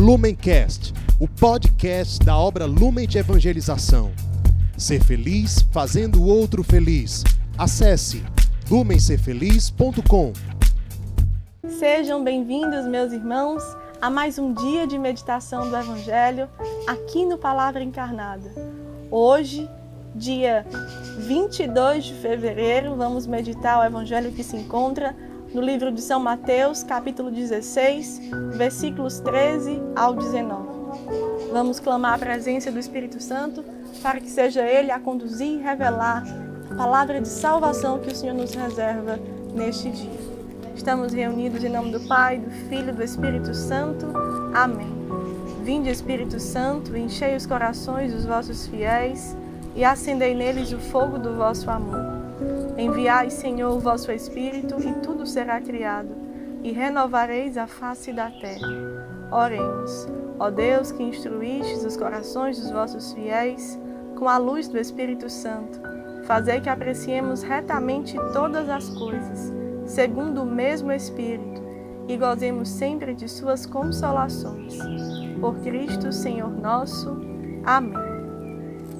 Lumencast, o podcast da obra Lumen de Evangelização. Ser feliz fazendo o outro feliz. Acesse lumencerfeliz.com. Sejam bem-vindos, meus irmãos, a mais um dia de meditação do Evangelho aqui no Palavra Encarnada. Hoje, dia 22 de fevereiro, vamos meditar o Evangelho que se encontra no livro de São Mateus, capítulo 16, versículos 13 ao 19. Vamos clamar a presença do Espírito Santo para que seja Ele a conduzir e revelar a palavra de salvação que o Senhor nos reserva neste dia. Estamos reunidos em nome do Pai, do Filho e do Espírito Santo. Amém. Vinde, Espírito Santo, enchei os corações dos vossos fiéis e acendei neles o fogo do vosso amor. Enviai, Senhor, o vosso Espírito, e tudo será criado, e renovareis a face da terra. Oremos. Ó Deus, que instruístes os corações dos vossos fiéis com a luz do Espírito Santo, fazei que apreciemos retamente todas as coisas, segundo o mesmo Espírito, e gozemos sempre de suas consolações. Por Cristo, Senhor nosso. Amém.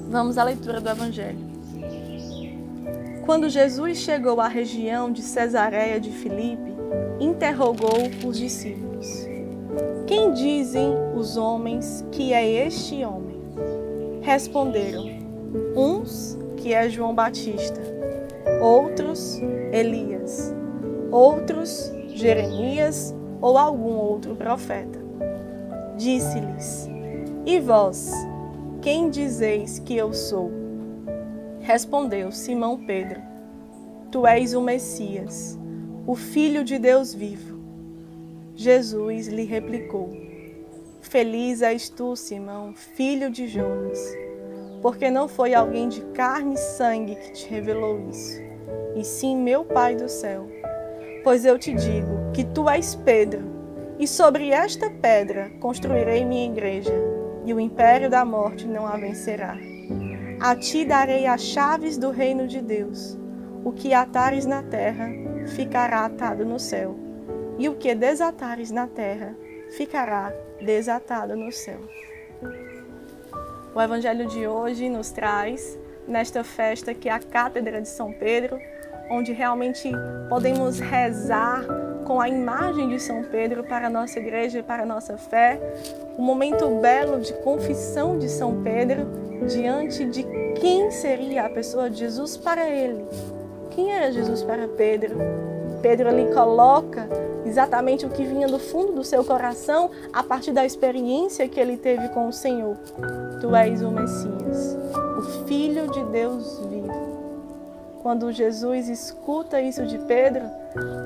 Vamos à leitura do Evangelho. Quando Jesus chegou à região de Cesareia de Filipe, interrogou os discípulos: Quem dizem os homens que é este homem? Responderam: Uns que é João Batista, outros Elias, outros Jeremias ou algum outro profeta. Disse-lhes: E vós, quem dizeis que eu sou? Respondeu Simão Pedro: Tu és o Messias, o Filho de Deus vivo. Jesus lhe replicou: Feliz és tu, Simão, filho de Jonas, porque não foi alguém de carne e sangue que te revelou isso, e sim meu Pai do céu. Pois eu te digo que tu és Pedro, e sobre esta pedra construirei minha igreja, e o império da morte não a vencerá. A ti darei as chaves do reino de Deus. O que atares na terra ficará atado no céu, e o que desatares na terra ficará desatado no céu. O evangelho de hoje nos traz, nesta festa que é a Cátedra de São Pedro, onde realmente podemos rezar com a imagem de São Pedro para a nossa igreja para a nossa fé, um momento belo de confissão de São Pedro diante de quem seria a pessoa de Jesus para ele. Quem era Jesus para Pedro? Pedro ali coloca exatamente o que vinha do fundo do seu coração a partir da experiência que ele teve com o Senhor. Tu és o Messias, o Filho de Deus vivo. Quando Jesus escuta isso de Pedro,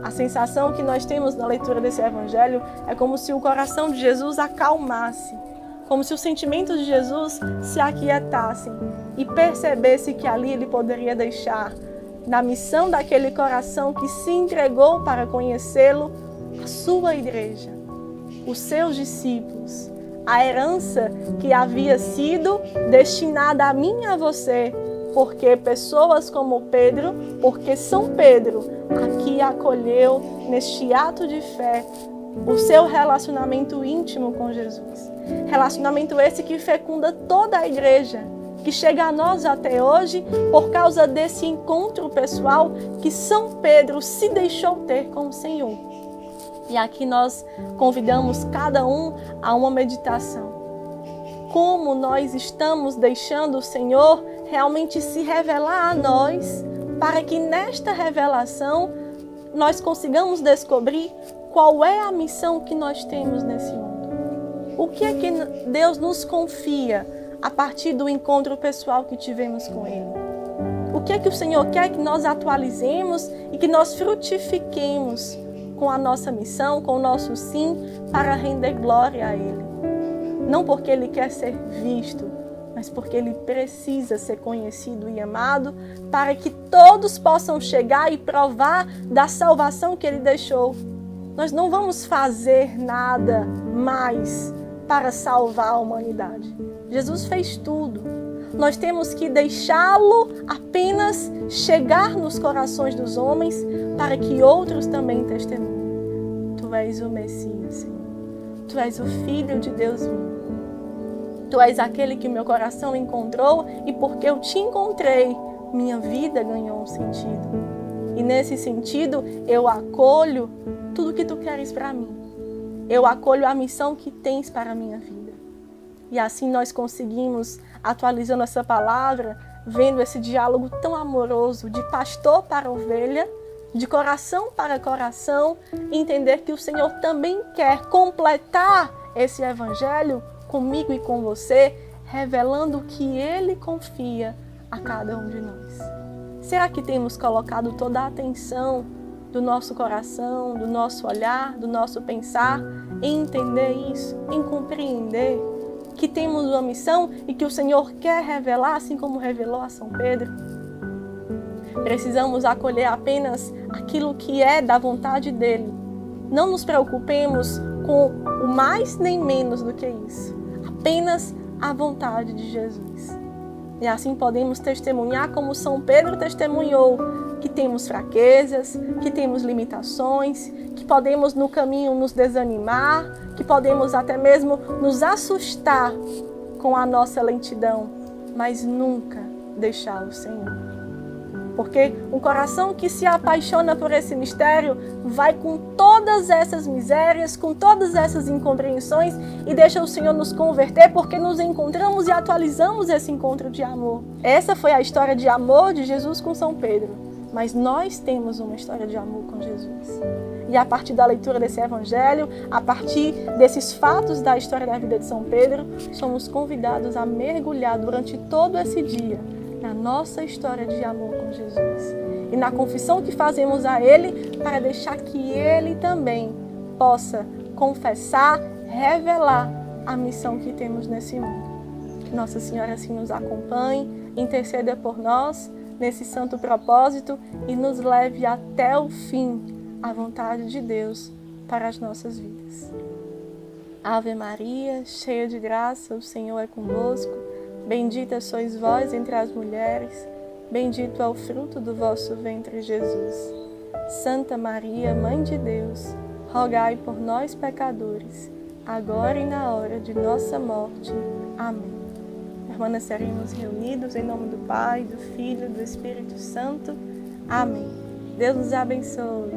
a sensação que nós temos na leitura desse evangelho é como se o coração de Jesus acalmasse como se os sentimentos de Jesus se aquietassem e percebesse que ali ele poderia deixar, na missão daquele coração que se entregou para conhecê-lo, a sua igreja, os seus discípulos, a herança que havia sido destinada a mim e a você, porque pessoas como Pedro, porque São Pedro aqui acolheu neste ato de fé o seu relacionamento íntimo com Jesus. Relacionamento esse que fecunda toda a igreja, que chega a nós até hoje por causa desse encontro pessoal que São Pedro se deixou ter com o Senhor. E aqui nós convidamos cada um a uma meditação. Como nós estamos deixando o Senhor realmente se revelar a nós, para que nesta revelação nós consigamos descobrir qual é a missão que nós temos nesse mundo. O que é que Deus nos confia a partir do encontro pessoal que tivemos com Ele? O que é que o Senhor quer que nós atualizemos e que nós frutifiquemos com a nossa missão, com o nosso sim, para render glória a Ele? Não porque Ele quer ser visto, mas porque Ele precisa ser conhecido e amado para que todos possam chegar e provar da salvação que Ele deixou. Nós não vamos fazer nada mais para salvar a humanidade. Jesus fez tudo. Nós temos que deixá-lo apenas chegar nos corações dos homens para que outros também testemunhem. Tu és o Messias, Senhor. Tu és o Filho de Deus vivo. Tu és aquele que meu coração encontrou e porque eu te encontrei, minha vida ganhou um sentido. E nesse sentido, eu acolho tudo que tu queres para mim. Eu acolho a missão que tens para a minha vida. E assim nós conseguimos, atualizando essa palavra, vendo esse diálogo tão amoroso de pastor para ovelha, de coração para coração, entender que o Senhor também quer completar esse evangelho comigo e com você, revelando que ele confia a cada um de nós. Será que temos colocado toda a atenção do nosso coração, do nosso olhar, do nosso pensar em entender isso, em compreender que temos uma missão e que o Senhor quer revelar, assim como revelou a São Pedro? Precisamos acolher apenas aquilo que é da vontade dele. Não nos preocupemos com o mais nem menos do que isso. Apenas a vontade de Jesus. E assim podemos testemunhar como São Pedro testemunhou que temos fraquezas, que temos limitações, que podemos no caminho nos desanimar, que podemos até mesmo nos assustar com a nossa lentidão, mas nunca deixar o Senhor. Porque um coração que se apaixona por esse mistério vai com todas essas misérias, com todas essas incompreensões e deixa o Senhor nos converter porque nos encontramos e atualizamos esse encontro de amor. Essa foi a história de amor de Jesus com São Pedro. Mas nós temos uma história de amor com Jesus. E a partir da leitura desse evangelho, a partir desses fatos da história da vida de São Pedro, somos convidados a mergulhar durante todo esse dia na nossa história de amor com Jesus e na confissão que fazemos a Ele para deixar que Ele também possa confessar, revelar a missão que temos nesse mundo. Que Nossa Senhora assim nos acompanhe, interceda por nós nesse santo propósito e nos leve até o fim a vontade de Deus para as nossas vidas. Ave Maria, cheia de graça, o Senhor é convosco. Bendita sois vós entre as mulheres, bendito é o fruto do vosso ventre, Jesus. Santa Maria, Mãe de Deus, rogai por nós, pecadores, agora e na hora de nossa morte. Amém. Permaneceremos reunidos em nome do Pai, do Filho e do Espírito Santo. Amém. Deus nos abençoe.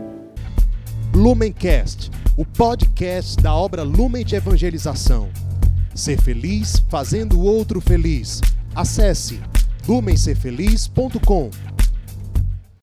Lumencast, o podcast da obra Lumen de Evangelização. Ser feliz fazendo o outro feliz. Acesse lumencerfeliz.com.